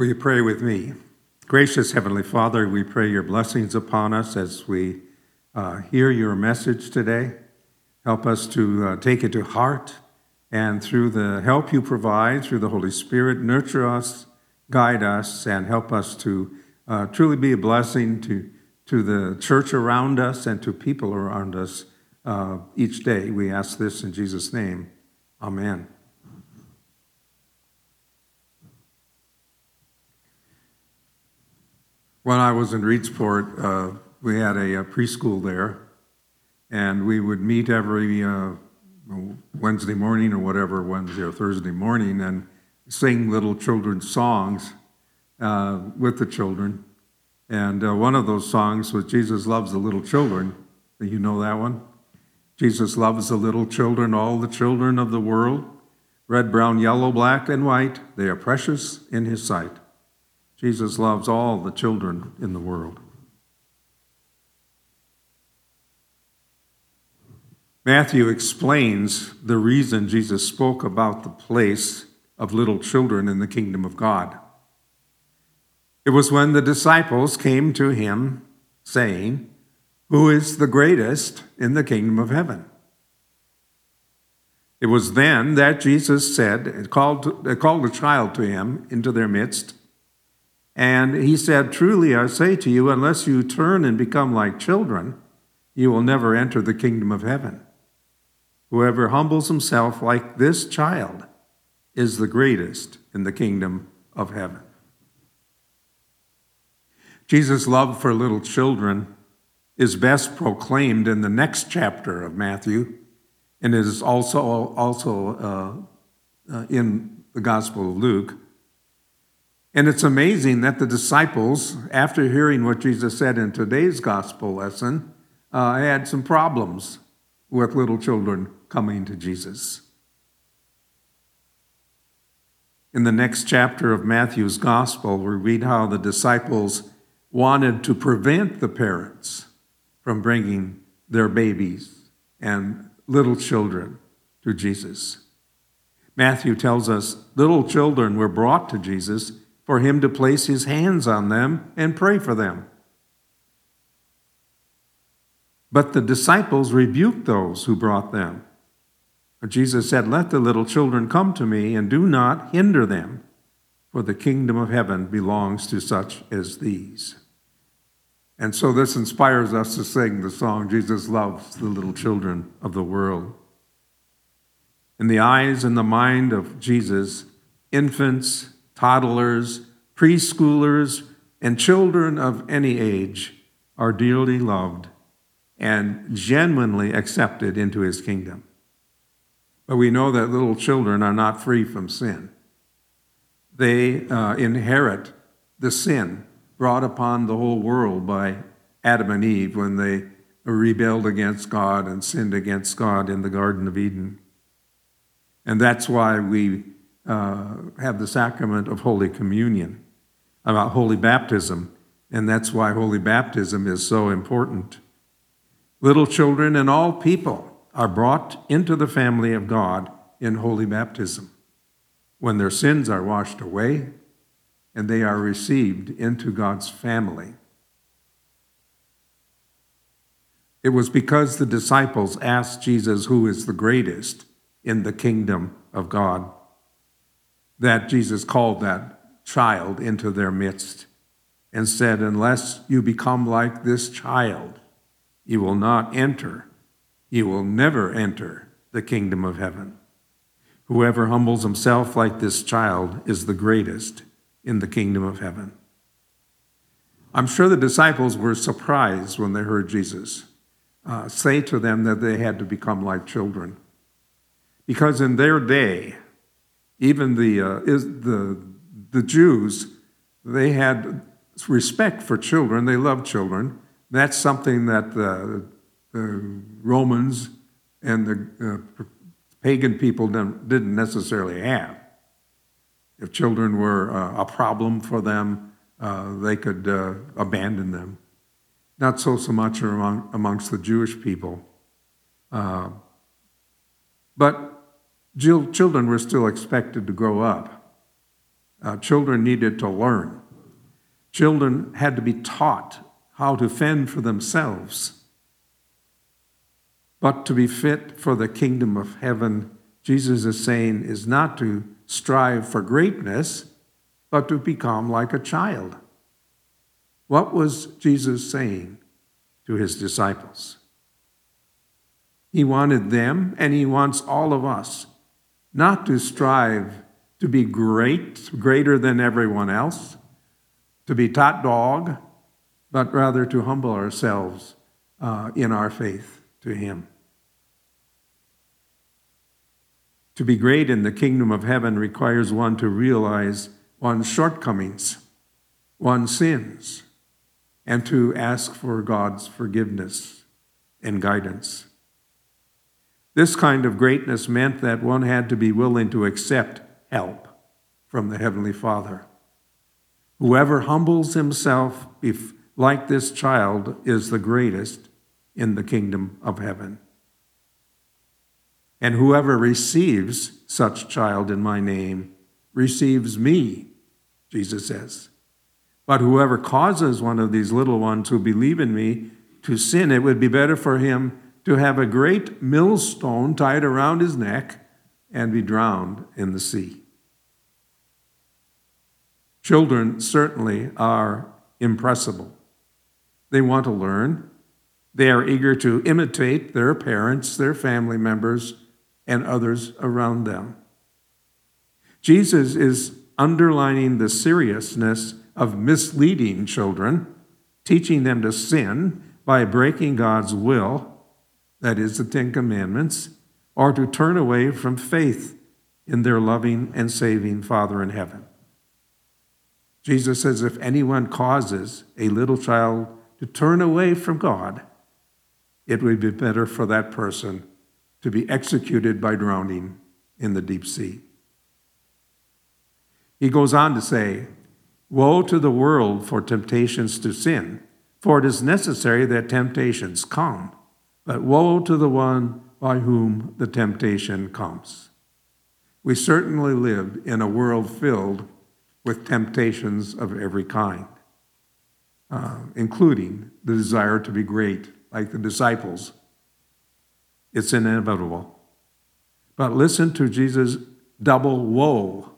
Will you pray with me? Gracious Heavenly Father, we pray your blessings upon us as we uh, hear your message today. Help us to uh, take it to heart, and through the help you provide, through the Holy Spirit, nurture us, guide us, and help us to uh, truly be a blessing to, to the church around us and to people around us uh, each day. We ask this in Jesus' name. Amen. When I was in Reedsport, uh, we had a, a, preschool there, and we would meet every uh, Wednesday morning or whatever, Wednesday or Thursday morning, and sing little children's songs uh, with the children. And uh, one of those songs was Jesus Loves the Little Children. You know that one? Jesus loves the little children, all the children of the world. Red, brown, yellow, black, and white, they are precious in his sight. Jesus loves all the children in the world. Matthew explains the reason Jesus spoke about the place of little children in the kingdom of God. It was when the disciples came to him saying, Who is the greatest in the kingdom of heaven? It was then that Jesus said, called, called a child to him into their midst and he said, Truly I say to you, unless you turn and become like children, you will never enter the kingdom of heaven. Whoever humbles himself like this child is the greatest in the kingdom of heaven. Jesus' love for little children is best proclaimed in the next chapter of Matthew, and is also, also uh, uh, in the Gospel of Luke. And it's amazing that the disciples, after hearing what Jesus said in today's gospel lesson, uh, had some problems with little children coming to Jesus. In the next chapter of Matthew's gospel, we read how the disciples wanted to prevent the parents from bringing their babies and little children to Jesus. Matthew tells us little children were brought to Jesus for him to place his hands on them and pray for them. But the disciples rebuked those who brought them. Jesus said, Let the little children come to me and do not hinder them, for the kingdom of heaven belongs to such as these. And so this inspires us to sing the song, Jesus loves the little children of the world. In the eyes and the mind of Jesus, infants toddlers, preschoolers, and children of any age are dearly loved and genuinely accepted into his kingdom. But we know that little children are not free from sin. They uh, inherit the sin brought upon the whole world by Adam and Eve when they rebelled against God and sinned against God in the Garden of Eden. And that's why we uh, have the sacrament of Holy Communion, about Holy Baptism, and that's why Holy Baptism is so important. Little children and all people are brought into the family of God in Holy Baptism when their sins are washed away and they are received into God's family. It was because the disciples asked Jesus who is the greatest in the kingdom of God that Jesus called that child into their midst and said, Unless you become like this child, you will not enter, you will never enter the kingdom of heaven. Whoever humbles himself like this child is the greatest in the kingdom of heaven. I'm sure the disciples were surprised when they heard Jesus uh, say to them that they had to become like children. Because in their day, even the, uh, is the, the Jews, they had respect for children, they loved children. That's something that the, the Romans and the uh, pagan people didn't necessarily have. If children were uh, a problem for them, uh, they could uh, abandon them. Not so so much among, amongst the Jewish people. Uh, but children were still expected to grow up Uh, children needed to learn. Children had to be taught how to fend for themselves. But to be fit for the kingdom of heaven, Jesus is saying, is not to strive for greatness, but to become like a child. What was Jesus saying to his disciples? He wanted them, and he wants all of us, not to strive to be great, greater than everyone else, to be top dog, but rather to humble ourselves uh, in our faith to him. To be great in the kingdom of heaven requires one to realize one's shortcomings, one's sins, and to ask for God's forgiveness and guidance. This kind of greatness meant that one had to be willing to accept help from the Heavenly Father. Whoever humbles himself like this child is the greatest in the kingdom of heaven. And whoever receives such child in my name receives me, Jesus says. But whoever causes one of these little ones who believe in me to sin, it would be better for him to have a great millstone tied around his neck and be drowned in the sea. Children certainly are impressible. They want to learn. They are eager to imitate their parents, their family members, and others around them. Jesus is underlining the seriousness of misleading children, teaching them to sin by breaking God's will that is, the Ten Commandments, or to turn away from faith in their loving and saving Father in heaven. Jesus says, if anyone causes a little child to turn away from God, it would be better for that person to be executed by drowning in the deep sea. He goes on to say, Woe to the world for temptations to sin, for it is necessary that temptations come. But woe to the one by whom the temptation comes. We certainly live in a world filled with temptations of every kind, uh, including the desire to be great, like the disciples. It's inevitable. But listen to Jesus' double woe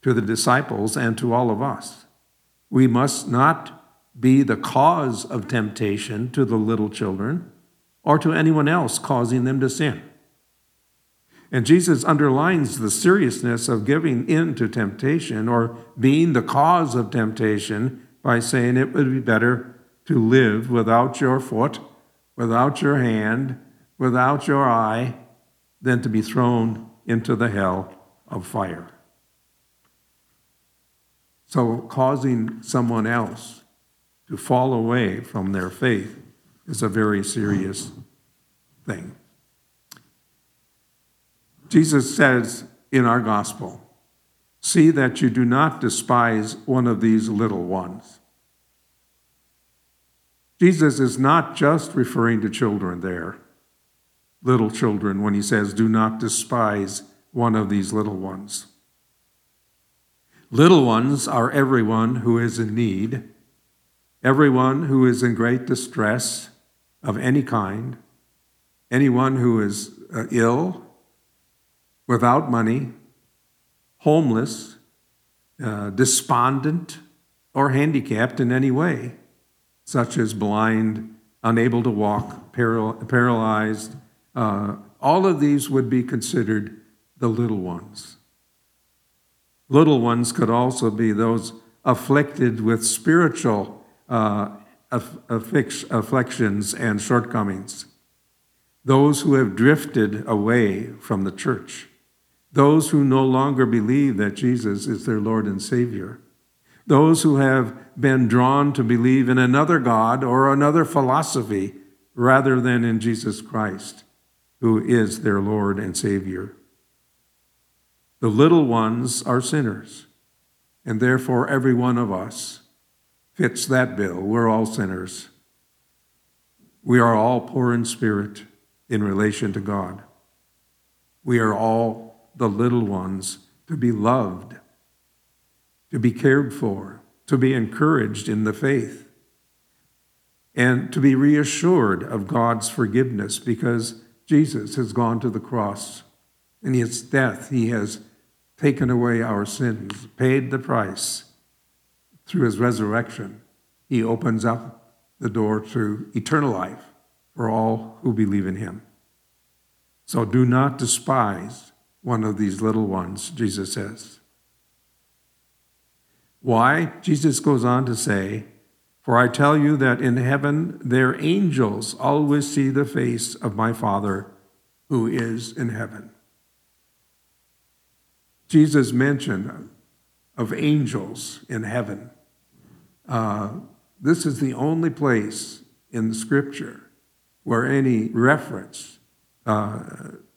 to the disciples and to all of us. We must not be the cause of temptation to the little children or to anyone else causing them to sin. And Jesus underlines the seriousness of giving in to temptation or being the cause of temptation by saying it would be better to live without your foot, without your hand, without your eye, than to be thrown into the hell of fire. So, causing someone else to fall away from their faith is a very serious thing. Jesus says in our gospel, See that you do not despise one of these little ones. Jesus is not just referring to children there, little children, when he says, Do not despise one of these little ones. Little ones are everyone who is in need, everyone who is in great distress, of any kind, anyone who is uh, ill, without money, homeless, uh, despondent, or handicapped in any way, such as blind, unable to walk, paral- paralyzed. Uh, all of these would be considered the little ones. Little ones could also be those afflicted with spiritual uh, afflictions and shortcomings, those who have drifted away from the church, those who no longer believe that Jesus is their Lord and Savior, those who have been drawn to believe in another God or another philosophy rather than in Jesus Christ, who is their Lord and Savior. The little ones are sinners, and therefore every one of us fits that bill. We're all sinners. We are all poor in spirit in relation to God. We are all the little ones to be loved. to be cared for, to be encouraged in the faith, and to be reassured of God's forgiveness because Jesus has gone to the cross. In his death, he has taken away our sins, paid the price. Through his resurrection, he opens up the door to eternal life for all who believe in him. So do not despise one of these little ones, Jesus says. Why? Jesus goes on to say, For I tell you that in heaven their angels always see the face of my Father who is in heaven. Jesus mentioned of angels in heaven. Uh, this is the only place in the scripture where any reference uh,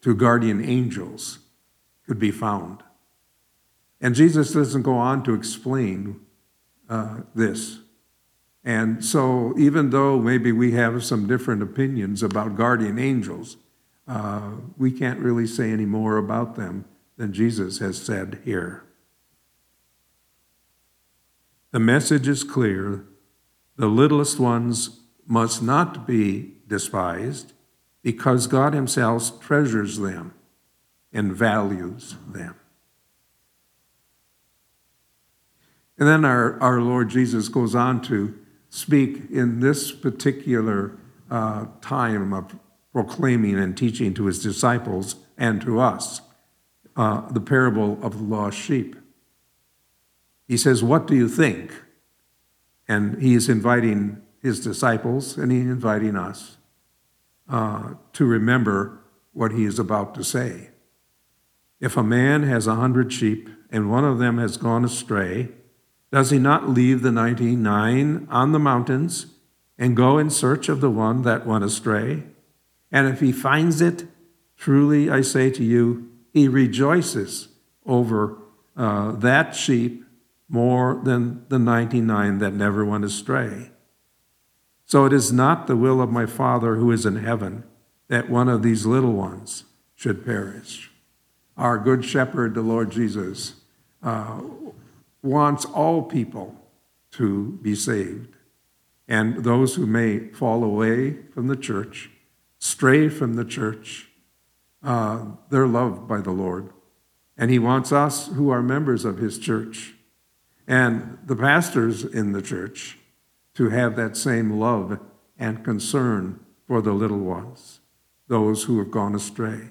to guardian angels could be found. And Jesus doesn't go on to explain uh, this. And so, even though maybe we have some different opinions about guardian angels, uh, we can't really say any more about them than Jesus has said here. The message is clear the littlest ones must not be despised because God Himself treasures them and values them. And then our, our Lord Jesus goes on to speak in this particular uh, time of proclaiming and teaching to his disciples and to us uh, the parable of the lost sheep. He says, What do you think? And he is inviting his disciples and he's inviting us uh, to remember what he is about to say. If a man has a hundred sheep and one of them has gone astray, does he not leave the 99 on the mountains and go in search of the one that went astray? And if he finds it, truly I say to you, he rejoices over uh, that sheep more than the 99 that never went astray. So it is not the will of my Father who is in heaven that one of these little ones should perish. Our good shepherd, the Lord Jesus, uh, wants all people to be saved. And those who may fall away from the church, stray from the church, uh, they're loved by the Lord. And He wants us who are members of His church and the pastors in the church to have that same love and concern for the little ones, those who have gone astray.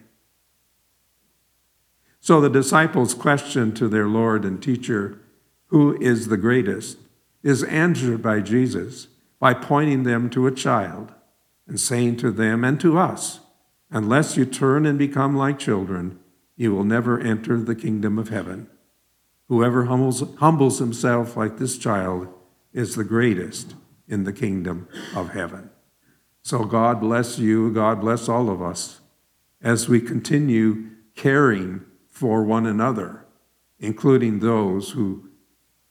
So the disciples' question to their Lord and teacher who is the greatest, is answered by Jesus by pointing them to a child and saying to them and to us, Unless you turn and become like children, you will never enter the kingdom of heaven. Whoever humbles, humbles himself like this child is the greatest in the kingdom of heaven. So God bless you, God bless all of us as we continue caring for one another, including those who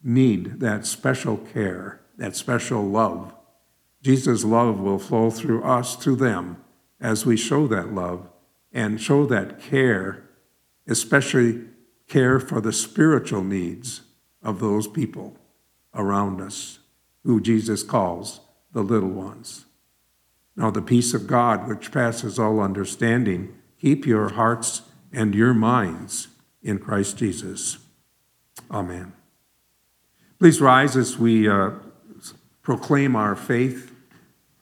need that special care, that special love. Jesus' love will flow through us to them as we show that love and show that care, especially care for the spiritual needs of those people around us who Jesus calls the little ones. Now, the peace of God, which passes all understanding, keep your hearts and your minds in Christ Jesus. Amen. Please rise as we uh, proclaim our faith,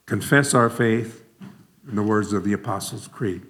confess our faith in the words of the Apostles' Creed.